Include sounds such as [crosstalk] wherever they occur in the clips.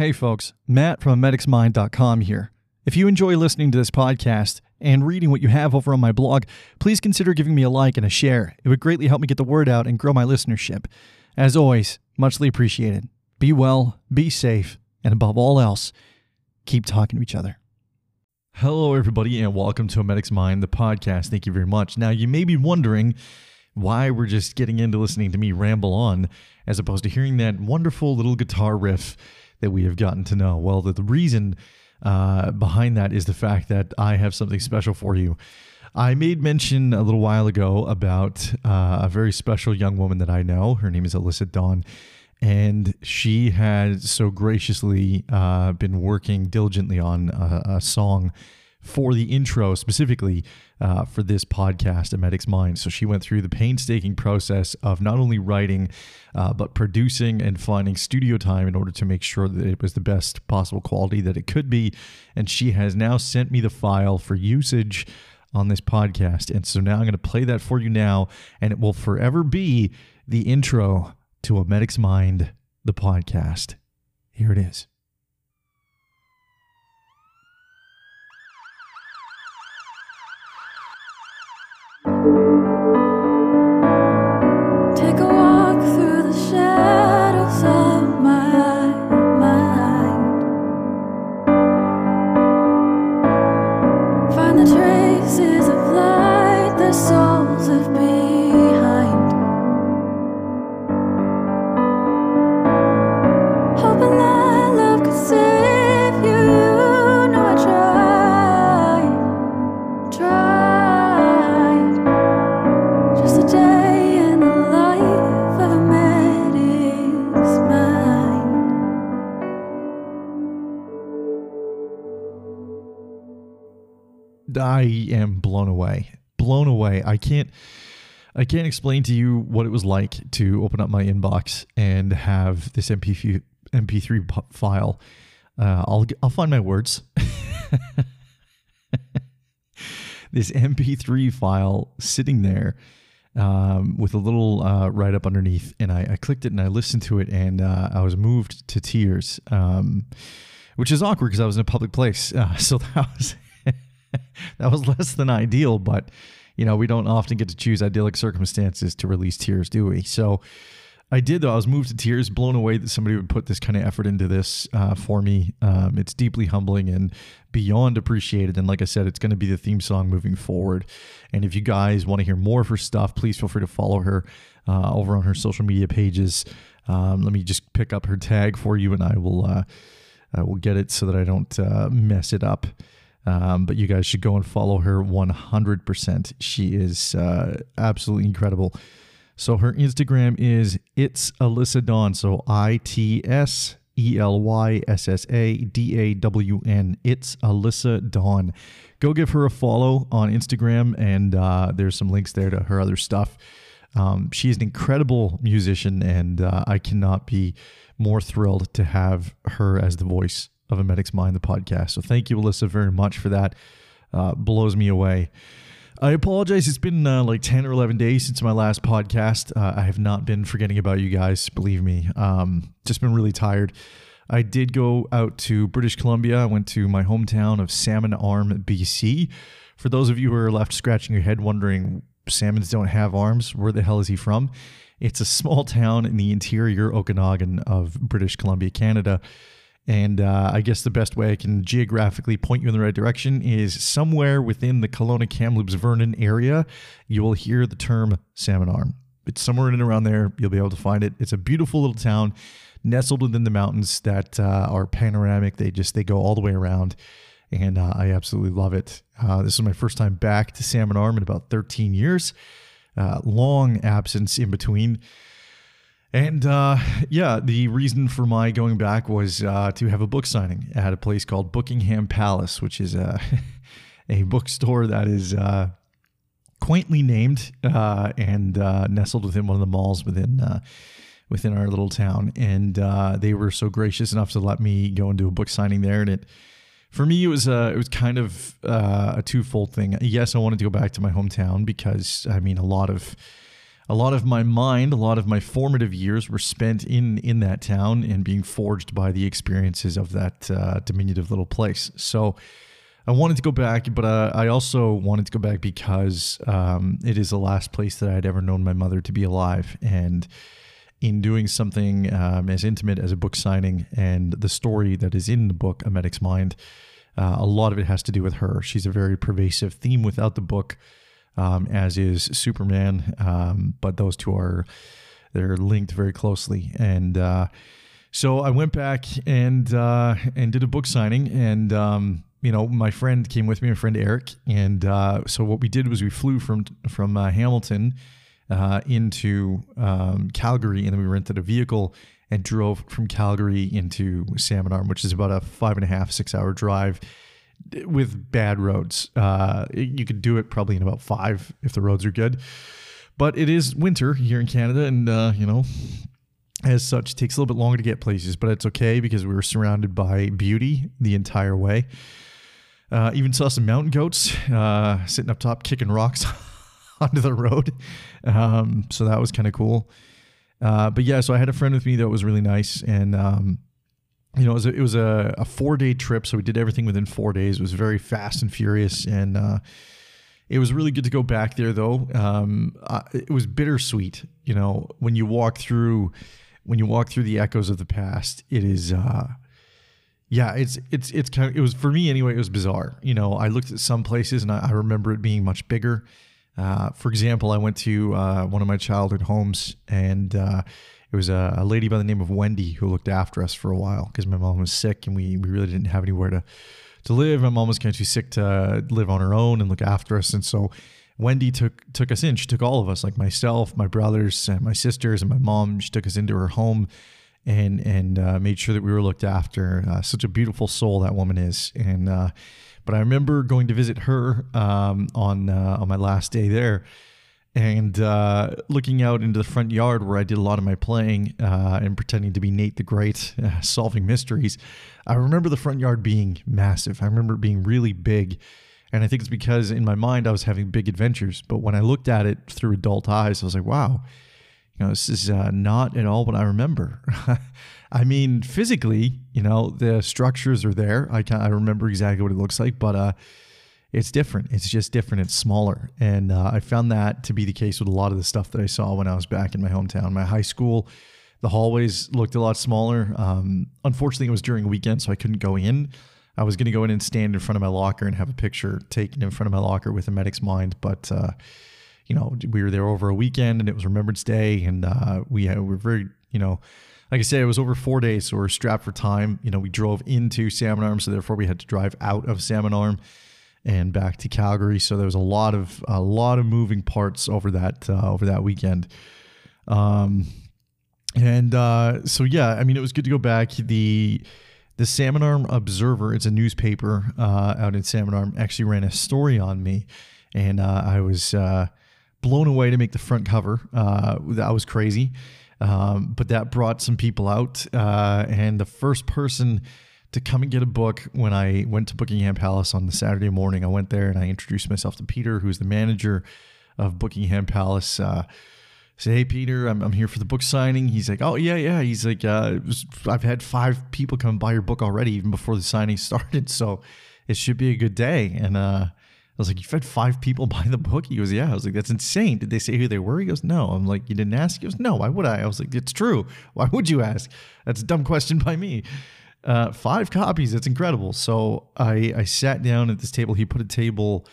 Hey folks, Matt from medicsmind.com here. If you enjoy listening to this podcast and reading what you have over on my blog, please consider giving me a like and a share. It would greatly help me get the word out and grow my listenership. As always, muchly appreciated. Be well, be safe, and above all else, keep talking to each other. Hello, everybody, and welcome to A Medic's Mind, the podcast. Thank you very much. Now, you may be wondering why we're just getting into listening to me ramble on as opposed to hearing that wonderful little guitar riff that we have gotten to know. Well, the, the reason uh, behind that is the fact that I have something special for you. I made mention a little while ago about uh, a very special young woman that I know. Her name is Elyssa Dawn. And she had so graciously uh, been working diligently on a, a song for the intro specifically uh, for this podcast, A Medic's Mind. So she went through the painstaking process of not only writing, uh, but producing and finding studio time in order to make sure that it was the best possible quality that it could be. And she has now sent me the file for usage on this podcast. And so now I'm going to play that for you now, and it will forever be the intro to A Medic's Mind, the podcast. Here it is. Can't I can't explain to you what it was like to open up my inbox and have this MP3 MP3 file. Uh, I'll I'll find my words. [laughs] this MP3 file sitting there um, with a little uh, write up underneath, and I, I clicked it and I listened to it, and uh, I was moved to tears, um, which is awkward because I was in a public place. Uh, [laughs] so that was [laughs] that was less than ideal, but you know we don't often get to choose idyllic circumstances to release tears, do we? So I did though. I was moved to tears, blown away that somebody would put this kind of effort into this uh, for me. Um, it's deeply humbling and beyond appreciated. And like I said, it's going to be the theme song moving forward. And if you guys want to hear more of her stuff, please feel free to follow her uh, over on her social media pages. Um, let me just pick up her tag for you, and I will uh, I will get it so that I don't uh, mess it up. Um, but you guys should go and follow her 100%. She is uh, absolutely incredible. So her Instagram is it's Elyssa Dawn. So I T S E L Y S S A D A W N. It's Elyssa Dawn. Go give her a follow on Instagram, and uh, there's some links there to her other stuff. Um, she's an incredible musician, and uh, I cannot be more thrilled to have her as the voice of A Medic's Mind, the podcast. So thank you, Elyssa, very much for that. Uh, blows me away. I apologize. It's been uh, like 10 or 11 days since my last podcast. Uh, I have not been forgetting about you guys, believe me. Um, just been really tired. I did go out to British Columbia. I went to my hometown of Salmon Arm, BC. For those of you who are left scratching your head wondering, salmons don't have arms, where the hell is he from? It's a small town in the interior Okanagan of British Columbia, Canada. And uh, I guess the best way I can geographically point you in the right direction is somewhere within the Kelowna, Kamloops, Vernon area, you will hear the term salmon arm. It's somewhere in and around there. You'll be able to find it. It's a beautiful little town nestled within the mountains that uh, are panoramic. They just they go all the way around, and uh, I absolutely love it. Uh, this is my first time back to Salmon Arm in about 13 years. Uh, long absence in between. And uh, yeah, the reason for my going back was uh, to have a book signing at a place called Bookingham Palace, which is a, [laughs] a bookstore that is uh, quaintly named uh, and uh, nestled within one of the malls within uh, within our little town. And they were so gracious enough to let me go and do a book signing there. And it, for me, it was uh, it was kind of a twofold thing. Yes, I wanted to go back to my hometown because I mean a lot of a lot of my mind, a lot of my formative years were spent in in that town and being forged by the experiences of that uh, diminutive little place. So I wanted to go back, but uh, I also wanted to go back because um, it is the last place that I had ever known my mother to be alive, and in doing something um, as intimate as a book signing and the story that is in the book, A Medic's Mind, uh, a lot of it has to do with her. She's a very pervasive theme without the book um, as is Superman. Um, but those two are they're linked very closely. And uh, so I went back and uh, and did a book signing, and um, you know my friend came with me, my friend Eric, and uh, so what we did was we flew from from uh, Hamilton. Uh, into um, Calgary, and then we rented a vehicle and drove from Calgary into Salmon Arm, which is about a five and a half, six hour drive with bad roads. Uh, you could do it probably in about five if the roads are good. But it is winter here in Canada, and uh, you know, as such, it takes a little bit longer to get places. But it's okay because we were surrounded by beauty the entire way. Uh, even saw some mountain goats uh, sitting up top kicking rocks [laughs] onto the road. Um, so that was kind of cool. Uh, but yeah, so I had a friend with me that was really nice, and um, you know, it was a, it was a, a four day trip, so we did everything within four days. It was very fast and furious, and uh, it was really good to go back there. Though um, it was bittersweet. You know, when you walk through when you walk through the echoes of the past, it is. Uh, yeah, it's it's it's kind of it was for me anyway. It was bizarre. You know, I looked at some places and I, I remember it being much bigger. Uh, for example, I went to uh, one of my childhood homes and uh, it was a, a, lady by the name of Wendy who looked after us for a while because my mom was sick and we, we really didn't have anywhere to, to live. My mom was kind of too sick to live on her own and look after us. And so Wendy took took us in. She took all of us, like myself, my brothers, and my sisters, and my mom. She took us into her home and and uh, made sure that we were looked after. Uh, such a beautiful soul that woman is. And uh, but I remember going to visit her um, on uh, on my last day there and uh, looking out into the front yard where I did a lot of my playing uh, and pretending to be Nate the Great, uh, [laughs] solving mysteries. I remember the front yard being massive. I remember it being really big. And I think it's because in my mind I was having big adventures. But when I looked at it through adult eyes, I was like, wow, you know, this is uh, not at all what I remember. [laughs] I mean, physically, you know, the structures are there. I, can, I remember exactly what it looks like, but uh, it's different. It's just different. It's smaller. And uh, I found that to be the case with a lot of the stuff that I saw when I was back in my hometown. My high school, the hallways looked a lot smaller. Um, unfortunately, it was during a weekend, so I couldn't go in. I was going to go in and stand in front of my locker and have a picture taken in front of my locker with a medic's mind. But, uh, you know, we were there over a weekend and it was Remembrance Day. And uh, we, we were very, you know, like I said, it was over four days, so we are strapped for time. You know, we drove into Salmon Arm, so therefore we had to drive out of Salmon Arm and back to Calgary. So there was a lot of a lot of moving parts over that uh, over that weekend. Um, and uh, so yeah, I mean, it was good to go back. The the Salmon Arm Observer, it's a newspaper uh, out in Salmon Arm, actually ran a story on me, and uh, I was uh, blown away to make the front cover. Uh, that was crazy, um, but that brought some people out, and the first person to come and get a book when I went to Bookingham Palace on the Saturday morning. I went there and I introduced myself to Peter, who's the manager of Bookingham Palace. Uh, say, hey, Peter, I'm, I'm here for the book signing. He's like, oh, yeah, yeah. He's like, uh, was, I've had five people come buy your book already, even before the signing [laughs] started. So it should be a good day. And uh, I was like, you've had five people [laughs] buy the book? He goes, yeah. I was like, that's insane. Did they say who they were? He goes, no. I'm like, you didn't ask? He goes, no. Why would I? I was like, it's true. Why would you ask? That's a dumb question [laughs] by me. Uh, five copies. It's incredible. So I, I sat down at this table. He put a table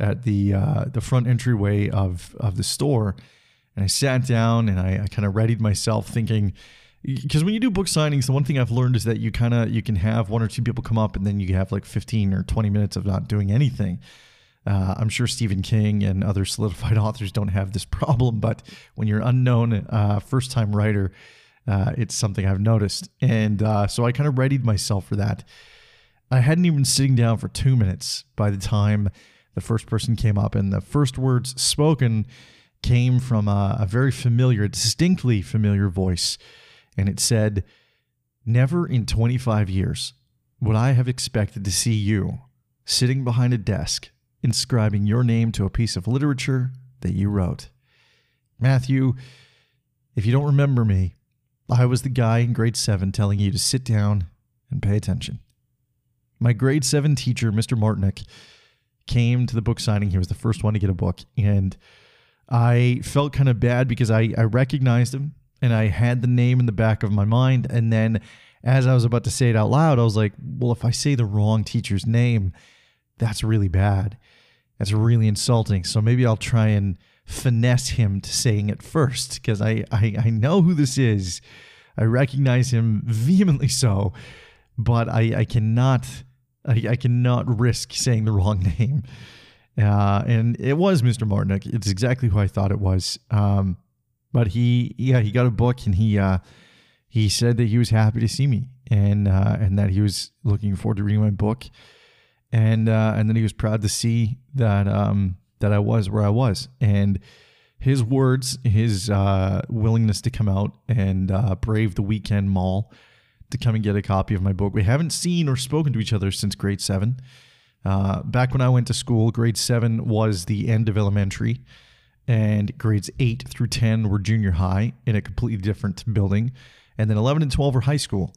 at the uh, the front entryway of of the store, and I sat down and I, I kind of readied myself, thinking because when you do book signings, the one thing I've learned is that you kind of you can have one or two people come up, and then you have like fifteen or twenty minutes of not doing anything. Uh, I'm sure Stephen King and other solidified [laughs] authors don't have this problem, but when you're unknown, uh, first time writer, uh, it's something I've noticed. And uh, so I kind of readied myself for that. I hadn't even been sitting down for two minutes by the time the first person came up, and the first words spoken came from a, a very familiar, distinctly familiar voice. And it said, Never in 25 years would I have expected to see you sitting behind a desk inscribing your name to a piece of literature that you wrote. Matthew, if you don't remember me, I was the guy in grade seven telling you to sit down and pay attention. My grade seven teacher, Mr. Martinick, came to the book signing. He was the first one to get a book. And I felt kind of bad because I, I recognized him and I had the name in the back of my mind. And then as I was about to say it out loud, I was like, well, if I say the wrong teacher's name, that's really bad. That's really insulting. So maybe I'll try and finesse him to saying it first because I, I, I know who this is. I recognize him vehemently so, but I, I cannot I, I cannot risk saying the [laughs] wrong name. Uh, and it was Mr. Martinick. It's exactly who I thought it was. Um, but he, yeah, he got a book and he, uh, he said that he was happy to see me and, uh, and that he was looking forward to reading my book. And, uh, and then he was proud to see that, um, that I was where I was. And his words, his, uh, willingness to come out and, uh, brave the weekend mall, to come and get a copy of my book. We haven't seen or spoken to each other since grade seven. Uh, back when I went to school, grade seven was the end of elementary, and grades eight through 10 were junior high in a completely different building. And then 11 and 12 were high school.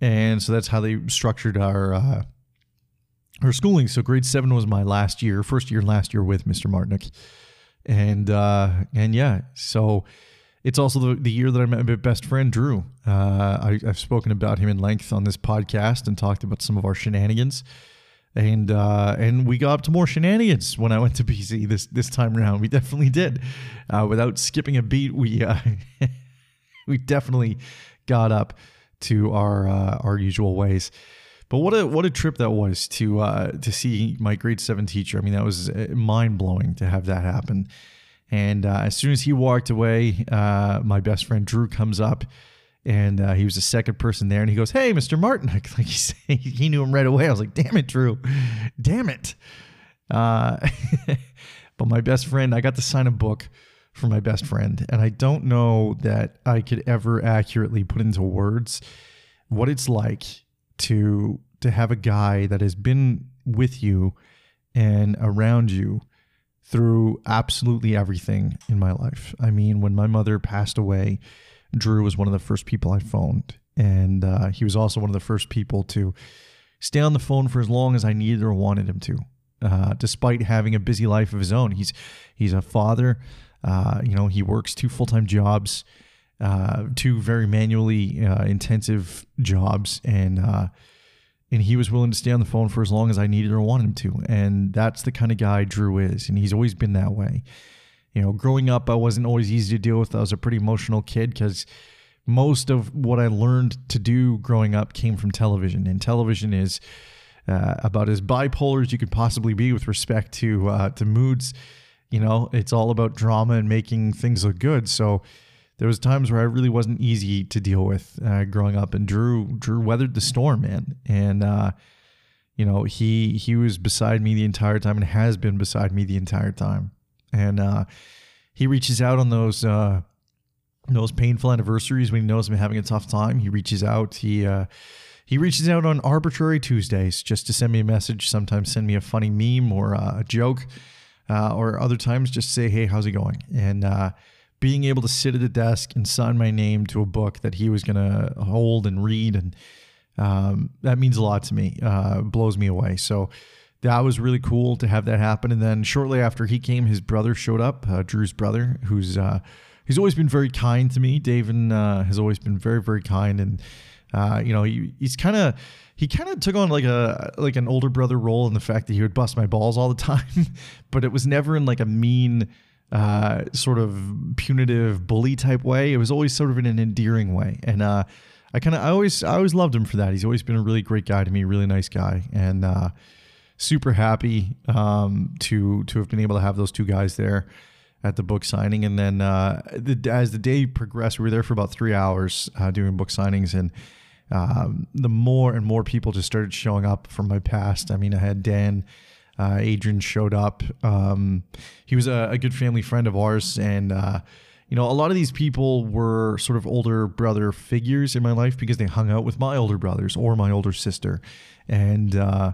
And so that's how they structured our. Our schooling. So grade seven was my last year, first year, last year with Mr. Martinick, and uh, and yeah, so it's also the, the year that I met my best friend, Drew. Uh, I, have spoken about him in length on this podcast and talked about some of our shenanigans. And uh, and we got up to more shenanigans when I went to BC this this time around. We definitely did. Uh, without skipping a beat, we uh, [laughs] we definitely got up to our uh, our usual ways. But what a what a trip that was to uh, to see my grade seven teacher. I mean, that was mind blowing to have that happen. And uh, as soon as he walked away, uh, my best friend Drew comes up, and uh, he was the second person there, and he goes, "Hey, Mr. Martin!" [laughs] Like he he knew him right away. I was like, "Damn it, Drew! Damn it!" Uh, [laughs] but my best friend, I got to sign a book for my best friend, and I don't know that I could ever accurately put into words what it's like to to have a guy that has been with you and around you through absolutely everything in my life. I mean, when my mother passed away, Drew was one of the first people I phoned. And uh, he was also one of the first people to stay on the phone for as long as I needed or wanted him to, uh, despite having a busy life of his own. He's he's a father. Uh, you know, he works two full time jobs, uh, two very manually uh, intensive jobs, and uh, and he was willing to stay on the phone for as long as I needed or wanted him to. And that's the kind of guy Drew is, and he's always been that way. You know, growing up, I wasn't always easy to deal with. I was a pretty emotional kid because most of what I learned to do growing up came from television, and television is uh, about as bipolar as you could possibly be with respect to uh, to moods. You know, it's all about drama and making things look good. So there was times where I really wasn't easy to deal with uh, growing up, and Drew Drew weathered the storm, man. And uh, you know he he was beside me the entire time and has been beside me the entire time. And uh, he reaches out on those uh, those painful anniversaries when he knows I'm having a tough time. He reaches out. He uh, he reaches out on arbitrary Tuesdays just to send me a message. Sometimes send me a funny meme or uh, a joke, or other times just say, "Hey, how's it going?" And being able to sit at a desk and sign my name to a book that he was going to hold and read and um, that means a lot to me uh, blows me away. So that was really cool to have that happen. And then shortly after he came his brother showed up uh, drew's brother who's uh, he's always been very kind to me. David uh, has always been very very kind. And uh, you know he, he's kind of he kind of took on like a like an older brother role in the fact that he would bust my balls all the [laughs] time but it was never in like a mean uh, sort of punitive bully type way. It was always sort of in an endearing way, and uh, I kind of I always I always loved him for that. He's always been a really great guy to me, really nice guy, and uh, super happy um, to to have been able to have those two guys there at the book signing. And then uh, the, as the day progressed, we were there for about three hours uh, doing book signings, and um, the more and more people just started showing up from my past. I mean, I had Dan uh, Adrian showed up. Um, he was a, a, good family friend of ours, and uh, you know, a lot of these people were sort of older brother figures in my life because they hung out with my older brothers or my older sister, and uh,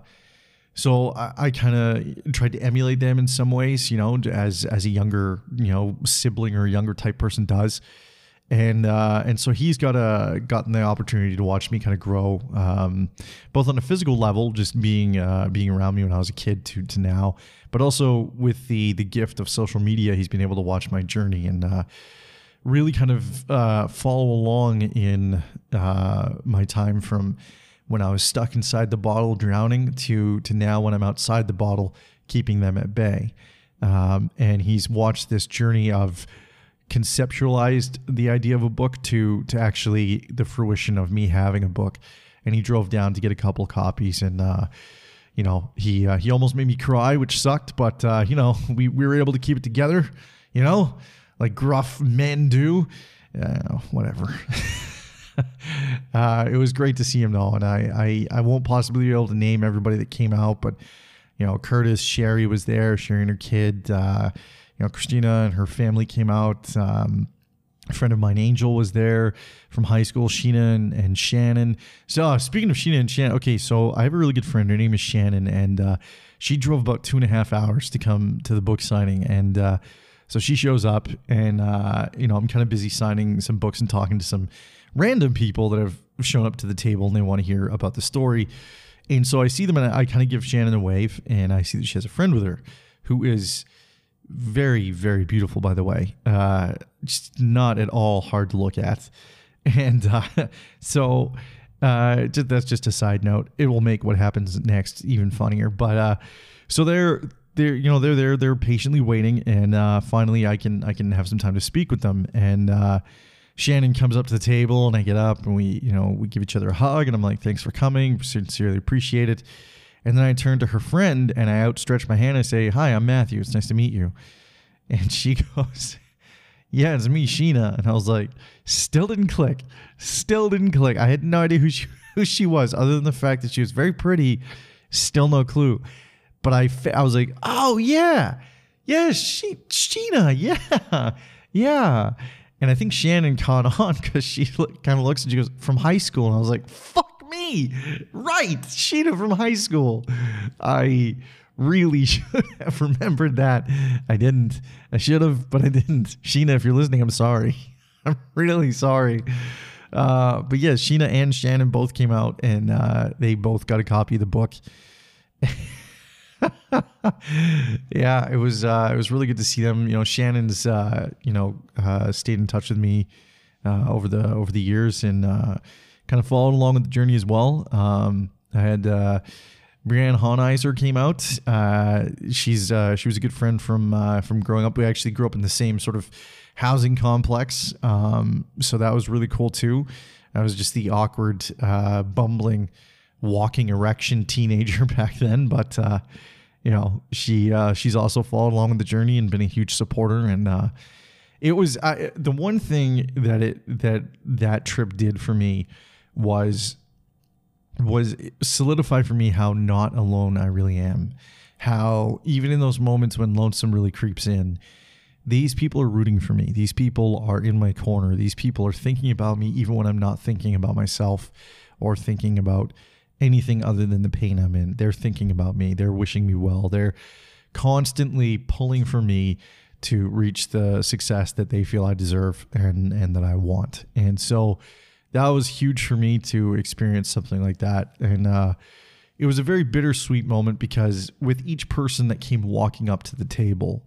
so I, I kind of tried to emulate them in some ways, you know, as as a younger, you know, sibling or younger type person does. And uh, and so he's got a gotten the opportunity to watch me kind of grow, um, both on a physical level, just being uh, being around me when I was a kid to to now, but also with the the gift of social media, he's been able to watch my journey and uh, really kind of uh, follow along in uh, my time from when I was stuck inside the bottle drowning to to now when I'm outside the bottle keeping them at bay. Um, and he's watched this journey of conceptualized the idea of a book to to actually the fruition of me having a book. And he drove down to get a couple copies and uh, you know he uh, he almost made me cry, which sucked, but uh, you know [laughs] we, we were able to keep it together. You know, like gruff men do. Uh, whatever. [laughs] uh, it was great to see him though, and I, I I won't possibly be able to name everybody that came out, but you know Curtis, Sherry was there, sharing her kid. You know Christina and her family came out. Um, a friend of mine, Angel, was there from high school. Sheena and, and Shannon. So uh, speaking of Sheena and Shannon, okay, so I have a really good friend. Her name is Shannon, and uh, she drove about two and a half hours to come to the book signing, and uh, so she shows up, and uh, you know I'm kind of busy signing some books and talking to some random people that have shown up to the table and they want to hear about the story. And so I see them, and I, I kind of give Shannon a wave, and I see that she has a friend with her who is very, very beautiful, by the way. Uh, just not at all hard to look at. [laughs] And uh, so uh, that's just a side note. It will make what happens next even funnier. But uh, so they're they're you know they're there they're patiently waiting, and uh, finally I can I can have some time to speak with them. And uh, Shannon comes up to the table, and I get up, and we you know we give each other a hug, and I'm like, thanks for coming, sincerely appreciate it. And then I turn to her friend and I outstretch my hand and I say, Hi, I'm Matthew. It's nice to meet you. [laughs] And she [laughs] goes, Yeah, it's me, Sheena. And I was like, Still didn't click. Still didn't click. I had no idea who she, [laughs] who she was, other than the fact that she was very pretty. Still no clue. But I, I was like, Oh, yeah. Yeah, she, Sheena. Yeah. Yeah. And I think Shannon caught on because she kind of looks and she goes, From high school. And I was like, Fuck me. Right. Sheena from high school. I really [laughs] should have remembered that. I didn't. I should have, but I didn't. Sheena, if you're listening, I'm sorry. [laughs] I'm really sorry. Uh, but yes, Sheena and Shannon both came out and uh, they both got a copy of the book. [laughs] yeah, it was uh, it was really good to see them. You know, Shannon's uh, you know uh, stayed in touch with me uh, over the over the years and uh, kind of followed along with the journey as well. Um, I had uh, Brianne Honeiser came out. Uh, she's uh, she was a good friend from uh, from growing up. We actually grew up in the same sort of housing complex, um, so that was really cool too. I was just the awkward, uh, bumbling, walking erection teenager [laughs] back then, but uh, you know she uh, she's also followed along with the journey and been a huge supporter and. Uh, it was the one thing that it that that trip did for me was was solidify for me how not alone I really am. How even in those moments when lonesome really creeps in, these people are rooting for me. These people are in my corner. These people are thinking about me even when I'm not thinking about myself or thinking about anything other than the pain I'm in. They're thinking about me. They're wishing me well. They're constantly pulling for me to reach the success that they feel I deserve and and that I want. And so that was huge for me to experience something like that. And uh, it was a very bittersweet moment because with each person that came walking up to the table,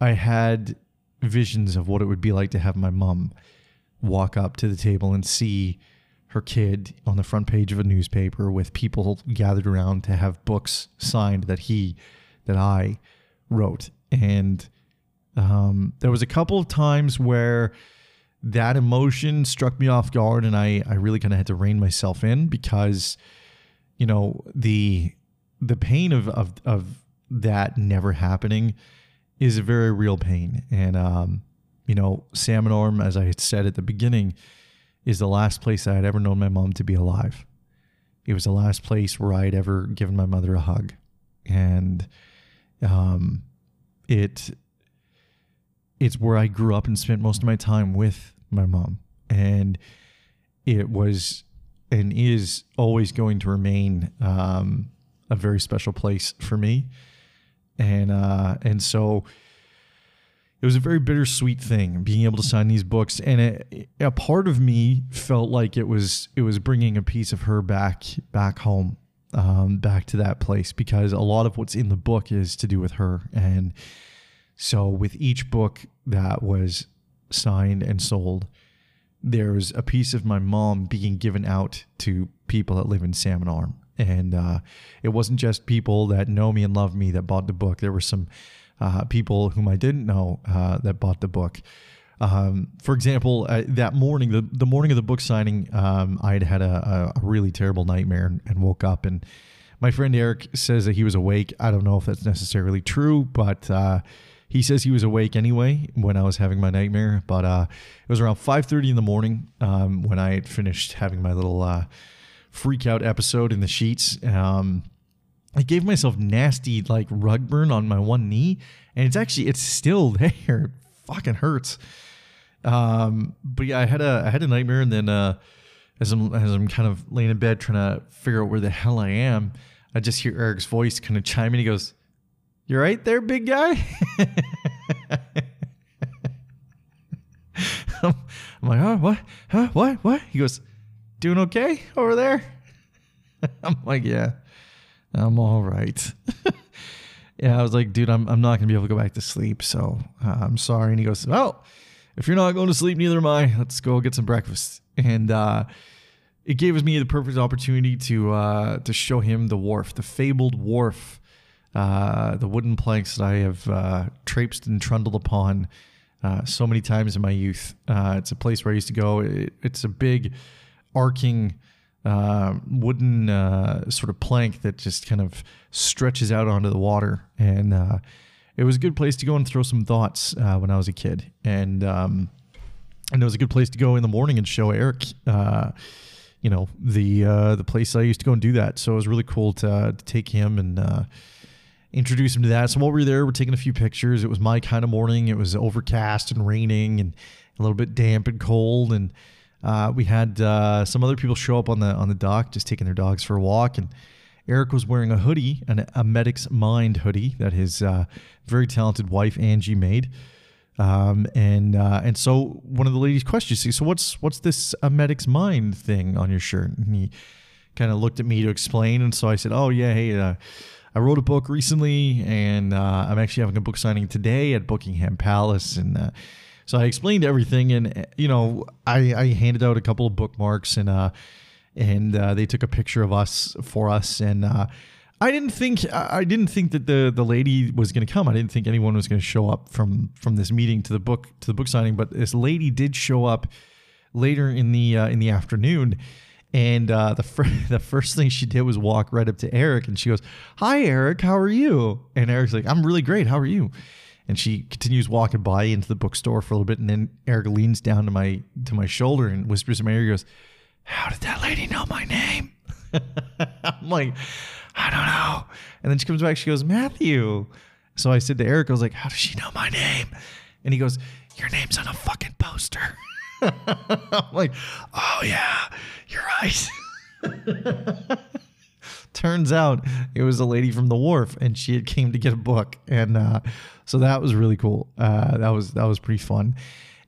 I had visions of what it would be like to have my mom walk up to the table and see her kid on the front page of a newspaper with people gathered around to have books signed that he that I wrote and um, there was a couple of times where that emotion struck me off guard and I, I really kind of had to rein myself in because, you know, the the pain of, of, of that never happening is a very real pain. And, um, you know, Salmon Arm, as I said at the beginning, is the last place I had ever known my mom to be alive. It was the last place where I had ever given my mother a hug. And um, it it's where I grew up and spent most of my time with my mom. And it was and is always going to remain um, a very special place for me, and uh, and so it was a very bittersweet thing being able to sign these books, and it, a part of me felt like it was it was bringing a piece of her back back home, um, back to that place because a lot of what's in the book is to do with her, and so with each book that was signed and sold there's a piece of my mom being given out to people that live in Salmon Arm. And uh, it wasn't just people that know me and love me that bought the book. There were some uh, people whom I didn't know uh, that bought the book. Um, for example, uh, that morning, the, the morning of the book signing, um, I had had a, a, really terrible nightmare and, and woke up. And my friend Eric says that he was awake. I don't know if that's necessarily true, but uh, he says he was awake anyway when I was having my nightmare, but uh, it was around 5:30 in the morning um, when I had finished having my little uh, freak out episode in the sheets. Um, I gave myself nasty like rug burn on my one knee, and it's actually it's still [laughs] there. It fucking hurts. Um, but yeah, I had a I had a nightmare, and then uh, as I'm as I'm kind of laying in bed trying to figure out where the hell I am, I just hear Eric's voice kind of chime in. He goes, you right there, big guy? I'm like, oh, what? Huh? What? What? He goes, doing okay over there? [laughs] I'm like, yeah, I'm all right. [laughs] yeah, I was like, dude, I'm, I'm not going to be able to go back to sleep. So uh, I'm sorry. And he goes, well, if you're not going to sleep, neither am I. Let's go get some breakfast. And uh, it gave me the perfect opportunity to uh, to show him the wharf, the fabled wharf uh, the wooden planks that I have uh, traipsed and trundled upon uh, so many times in my youth. Uh, it's a place where I used to go. It, it's a big, arcing uh, wooden sort of plank that just kind of stretches out onto the water. And it was a good place to go and throw some thoughts when I was a kid. And, um, and it was a good place to go in the morning and show Eric you know the uh, the place I used to go and do that. So it was really cool to, to take him and uh, introduce him to that. So while we were there, we're taking a few pictures. It was my kind of morning. It was overcast and raining and a little bit damp and cold. And uh, we had uh, some other people show up on the on the dock, just taking their dogs for a walk. And Eric was wearing a hoodie, an, a Medic's Mind hoodie that his uh, very talented wife Angie made. Um, and uh, and so one of the ladies questioned, "So what's what's this a Medic's Mind thing on your shirt?" And he kind of looked at me to explain. And so I said, "Oh yeah, hey." I wrote a book recently, and uh, I'm actually having a book signing today at Bookingham Palace, and uh, so I explained everything, and you know, I, I handed out a couple of bookmarks, and uh, and uh, they took a picture of us for us, and uh, I didn't think I didn't think that the the lady was going to come. I didn't think anyone was going to show up from from this meeting to the book to the book signing, but this lady did show up later in the uh, in the afternoon and uh, the [laughs] the first thing she did was walk right up to Eric, and she goes, "Hi, Eric. How are you?" And Eric's like, "I'm really great. How are you?" And she continues walking by into the bookstore for a little bit, and then Eric leans down to my to my shoulder and whispers in my ear, he "Goes, how did that lady know my name?" [laughs] I'm like, "I don't know." And then she comes back. She goes, "Matthew." So I said to Eric, "I was like, how does she know my name?" And he goes, "Your name's on a fucking poster." [laughs] [laughs] I'm like, oh yeah, you're right. [laughs] Turns out it was a lady from the wharf, and she had came to get a book, and uh, so that was really cool. Uh, that was that was pretty fun.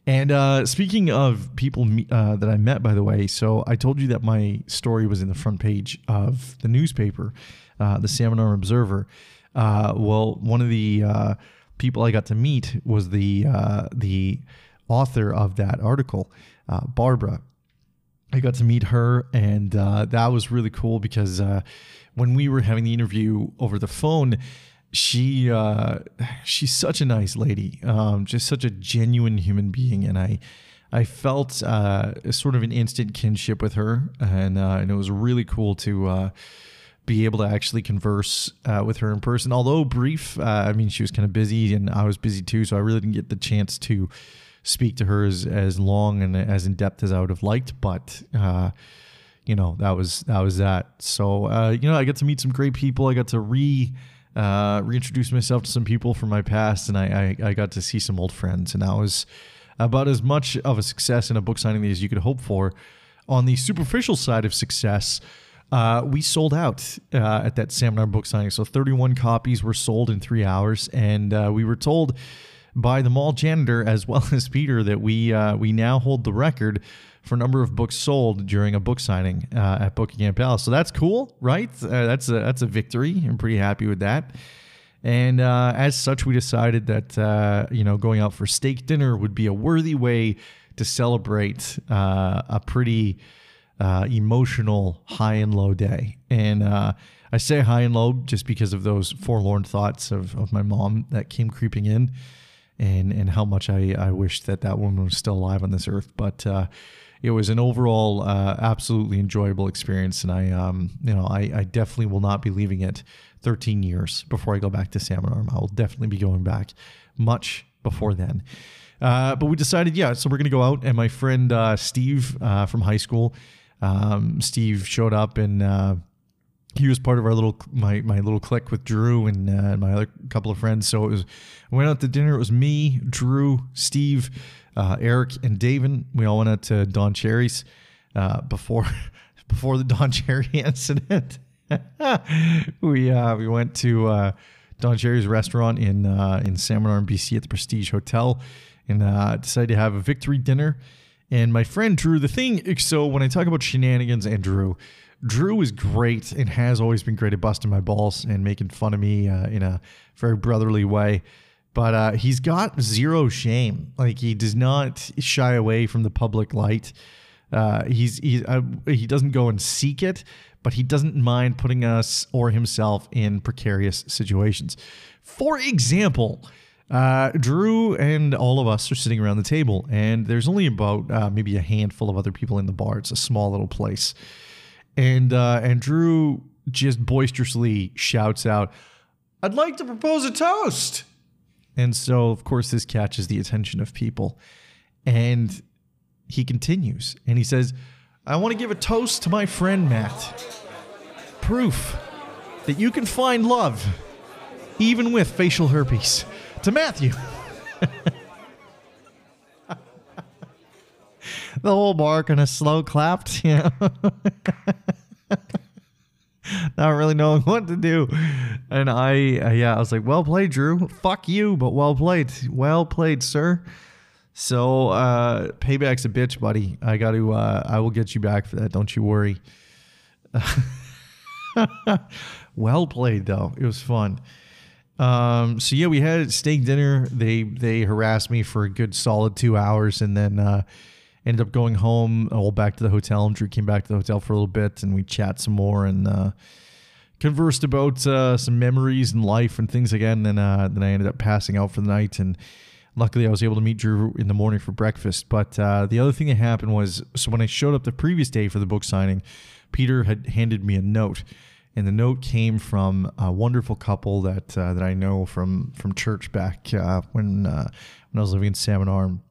And uh, speaking of people uh, that I met, by the way, so I told you that my story was in the front page of the newspaper, uh, the Salmon Arm Observer. Uh, well, one of the people I got to meet was the the author of that article, uh, Barbara. I got to meet her, and uh, that was really cool because uh, when we were having the interview over the phone, she uh, she's such a nice lady, um, just such a genuine human being, and I I felt uh, sort of an instant kinship with her, and uh, and it was really cool to be able to actually converse uh, with her in person. Although brief, uh, I mean, she was kind of busy and I was busy too, so I really didn't get the chance to speak to her as, as long and as in depth as I would have liked, but uh, you know that was that was that. So uh, you know, I got to meet some great people. I got to re uh, reintroduce myself to some people from my past, and I, I, I got to see some old friends, and that was about as much of a success in a book signing as you could hope for. On the superficial side of success, Uh, we sold out uh, at that Salmon Arm book signing. So 31 copies were sold in three hours, and uh, we were told by the mall janitor as well [laughs] as Peter that we uh, we now hold the record for number of books sold during a book signing uh, at Bookingham Palace. So that's cool, right? Uh, that's a that's a victory. I'm pretty happy with that. And uh, as such, we decided that uh, you know going out for steak dinner would be a worthy way to celebrate uh, a pretty emotional high and low day. And I say high and low just because of those forlorn thoughts of, of my mom that came creeping in, and and how much I I wished that that woman was still alive on this earth. But uh, it was an overall uh, absolutely enjoyable experience, and I um you know I, I definitely will not be leaving it 13 years before I go back to Salmon Arm. I will definitely be going back much before then. Uh, but we decided, yeah, so we're gonna go out, and my friend uh, Steve uh, from high school, um, Steve showed up, and uh, he was part of our little my my little clique with Drew and uh, my other couple of friends. So it was we went out to dinner. It was me, Drew, Steve, uh, Eric, and David. We all went out to Don Cherry's uh, before [laughs] before the Don Cherry [laughs] incident. [laughs] we uh, we went to uh, Don Cherry's restaurant in uh, in Salmon Arm, BC, at the Prestige Hotel, and decided to have a victory dinner. And my friend Drew, the thing, so when I talk about shenanigans and Drew, Drew is great and has always been great at busting my balls and making fun of me uh, in a very brotherly way. But uh, he's got zero shame. Like he does not shy away from the public light. Uh, he's he uh, he doesn't go and seek it, but he doesn't mind putting us or himself in precarious situations. For example, uh, Drew and all of us are sitting around the table, and there's only about uh, maybe a handful of other people in the bar. It's a small little place, and uh, and Drew just boisterously shouts out, "I'd like to propose a toast." And so, of course, this catches the attention of people, and he continues and he says, "I want to give a toast to my friend Matt. Proof that you can find love." even with facial herpes. To Matthew. [laughs] [laughs] the whole bar kind of slow clapped, [laughs] you know. Not really knowing what to do. And I, uh, yeah, I was like, well played, Drew. Fuck you, but well played. Well played, sir. So, uh, payback's a bitch, buddy. I got to, uh, I will get you back for that. Don't you worry. [laughs] well played, though. It was fun. Um, so yeah, we had steak dinner. They they harassed me for a good solid two hours, and then uh, ended up going home. All back to the hotel. And Drew came back to the hotel for a little bit, and we chat some more and uh, conversed about uh, some memories and life and things again. And then uh, then I ended up passing out for the night, and luckily I was able to meet Drew in the morning for breakfast. But uh, the other thing that happened was, so when I showed up the previous day for the book signing, Peter had handed me a note and the note came from a wonderful couple that uh, that I know from from church back uh, when when I was living in Salmon Arm.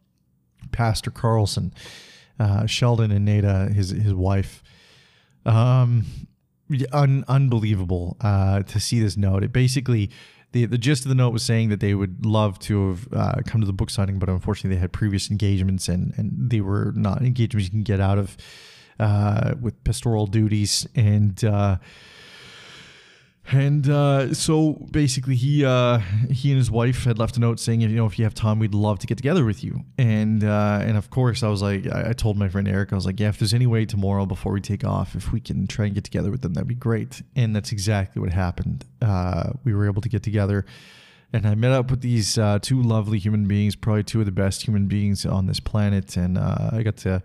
Pastor Carlson, uh, Sheldon and Nada, his his wife. Um, un- unbelievable uh, to see this note. It basically. The, the gist of the note was saying that they would love to have uh, come to the book signing, but unfortunately they had previous engagements and, and they were not engagements you can get out of with pastoral duties. And and uh, so basically, he uh, he and his wife had left a note saying, you know, if you have time, we'd love to get together with you. And uh, and of course, I was like, I, told my friend Eric, I was like, yeah, if there's any way tomorrow before we take off, if we can try and get together with them, that'd be great. And that's exactly what happened. Uh, we were able to get together, and I met up with these uh, two lovely human beings, probably two of the best human beings on this planet, and uh, I got to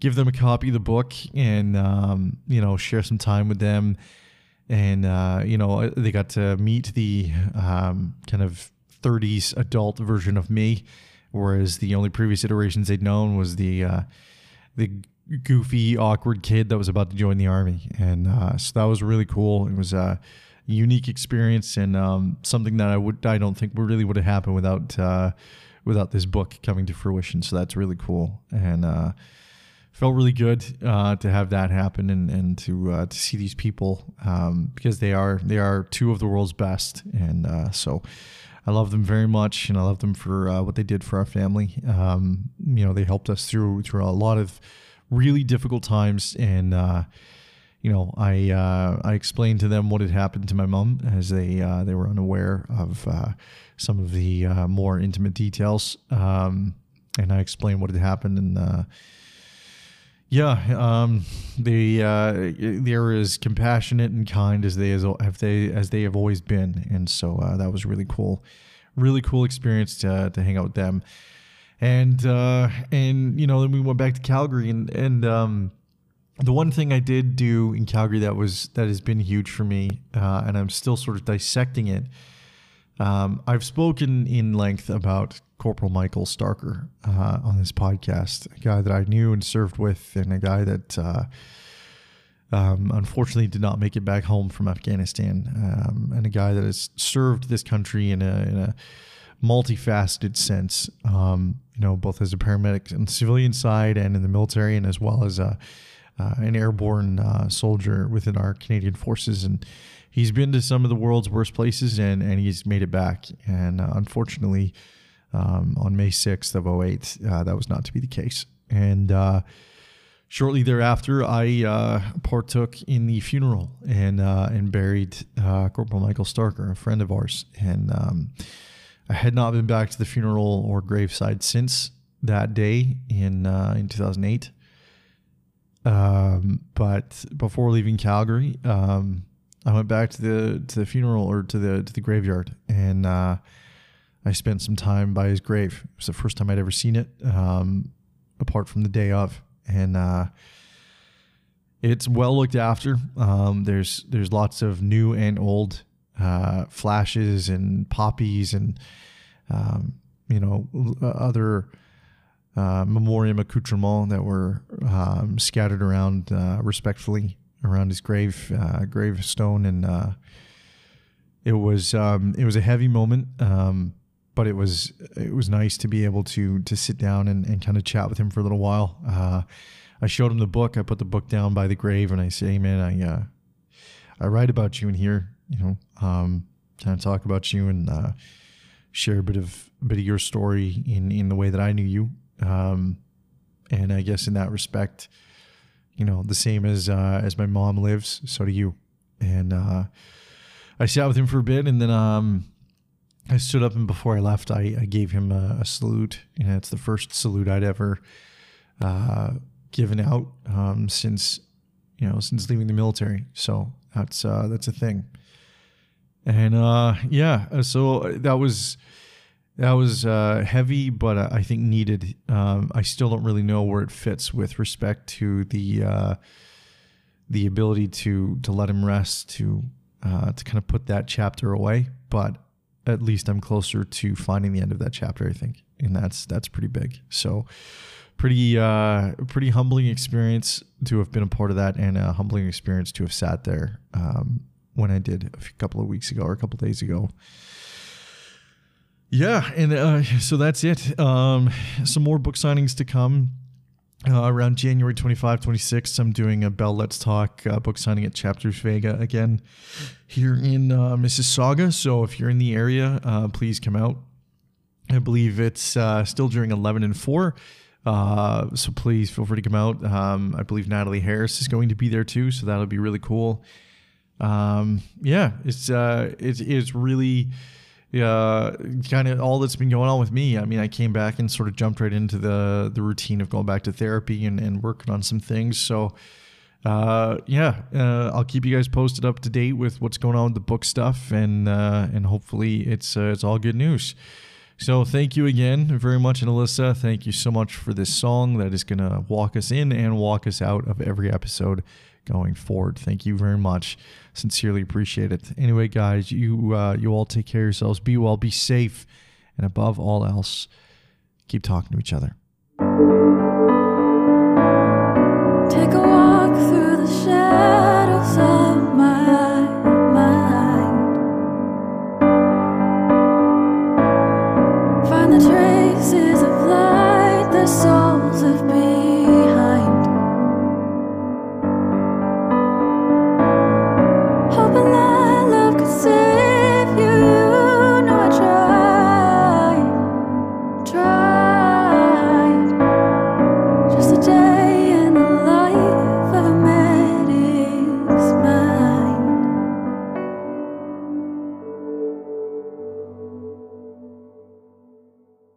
give them a copy of the book and um, you know share some time with them and uh, you know they got to meet the um, kind of 30s adult version of me, whereas the only previous iterations they'd known was the uh, the goofy, awkward kid that was about to join the army, and uh, so that was really cool. It was a unique experience and um, something that I would I don't think really would have happened without uh, without this book coming to fruition. So that's really cool and uh, felt really good uh, to have that happen and and to uh, to see these people um, because they are they are two of the world's best and uh, so I love them very much and I love them for uh, what they did for our family. Um, you know, they helped us through through a lot of really difficult times and uh, you know, I uh, I explained to them what had happened to my mom as they uh, they were unaware of uh, some of the uh, more intimate details, um, and I explained what had happened and. Uh, yeah, um, they uh, they're as compassionate and kind as they as have they as they have always been, and so uh, that was really cool, really cool experience to to hang out with them, and uh, and you know then we went back to Calgary and and um, the one thing I did do in Calgary that was that has been huge for me, uh, and I'm still sort of dissecting it. Um, I've spoken in length about Corporal Michael Starker uh, on this podcast, a guy that I knew and served with, and a guy that uh, um, unfortunately did not make it back home from Afghanistan, um, and a guy that has served this country in a, in a multifaceted sense, um, you know, both as a paramedic on the civilian side and in the military, and as well as a, uh, an airborne uh, soldier within our Canadian forces. And he's been to some of the world's worst places, and, and he's made it back. And uh, unfortunately, um, on May 6th of 08. Uh, that was not to be the case. And uh, shortly thereafter, I uh, partook in the funeral and uh, and buried uh, Corporal Michael Starker, a friend of ours. And um, I had not been back to the funeral or graveside since that day in uh, in 2008. Um, but before leaving Calgary, um, I went back to the to the funeral or to the to the graveyard and I spent some time by his grave. It was the first time I'd ever seen it, um, apart from the day of, and uh, it's well looked after. Um, there's there's lots of new and old uh, flashes and poppies and um, you know other uh, memoriam accoutrements that were um, scattered around uh, respectfully around his grave uh, gravestone, and uh, it was um, it was a heavy moment. Um, but it was it was nice to be able to to sit down and, and kind of chat with him for a little while. Uh, I showed him the book. I put the book down by the grave, and I say, "Hey, man, I uh, I write about you in here. You know, um, kind of talk about you and uh, share a bit of a bit of your story in in the way that I knew you. Um, and I guess in that respect, you know, the same as uh, as my mom lives, so do you. And uh, I sat with him for a bit, and then um, I stood up and before I left, I, I gave him a, a, salute. You know, it's the first salute I'd ever uh, given out um, since you know since leaving the military. So that's uh, that's a thing. And uh, yeah, uh, so that was that was uh, heavy, but I think needed. Um, I still don't really know where it fits with respect to the uh, the ability to to let him rest, to to kind of put that chapter away, but at least I'm closer to finding the end of that chapter, I think. And that's that's pretty big. So pretty uh pretty humbling experience to have been a part of that and a humbling experience to have sat there um when I did a couple of weeks ago or a couple of days ago. Yeah, and uh, so that's it. Um, some more book signings to come. Uh, around January 25, 26, I'm doing a Bell Let's Talk uh, book signing at Chapters Vega again here in uh, Mississauga. So if you're in the area, uh, please come out. I believe it's uh, still during 11 and 4. Uh, so please feel free to come out. Um, I believe Natalie Harris is going to be there too. So that'll be really cool. Um, yeah, it's, it's, it's really uh, kind of all that's been going on with me. I mean, I came back and sort of jumped right into the the routine of going back to therapy and, and working on some things. So, uh, yeah, uh, I'll keep you guys posted up to date with what's going on with the book stuff, and uh, and hopefully it's uh, it's all good news. So thank you again very much, and Elyssa, thank you so much for this song that is going to walk us in and walk us out of every episode going forward. Thank you very much. Sincerely appreciate it. Anyway, guys, you uh, you all take care of yourselves. Be well, be safe, and above all else, keep talking to each other.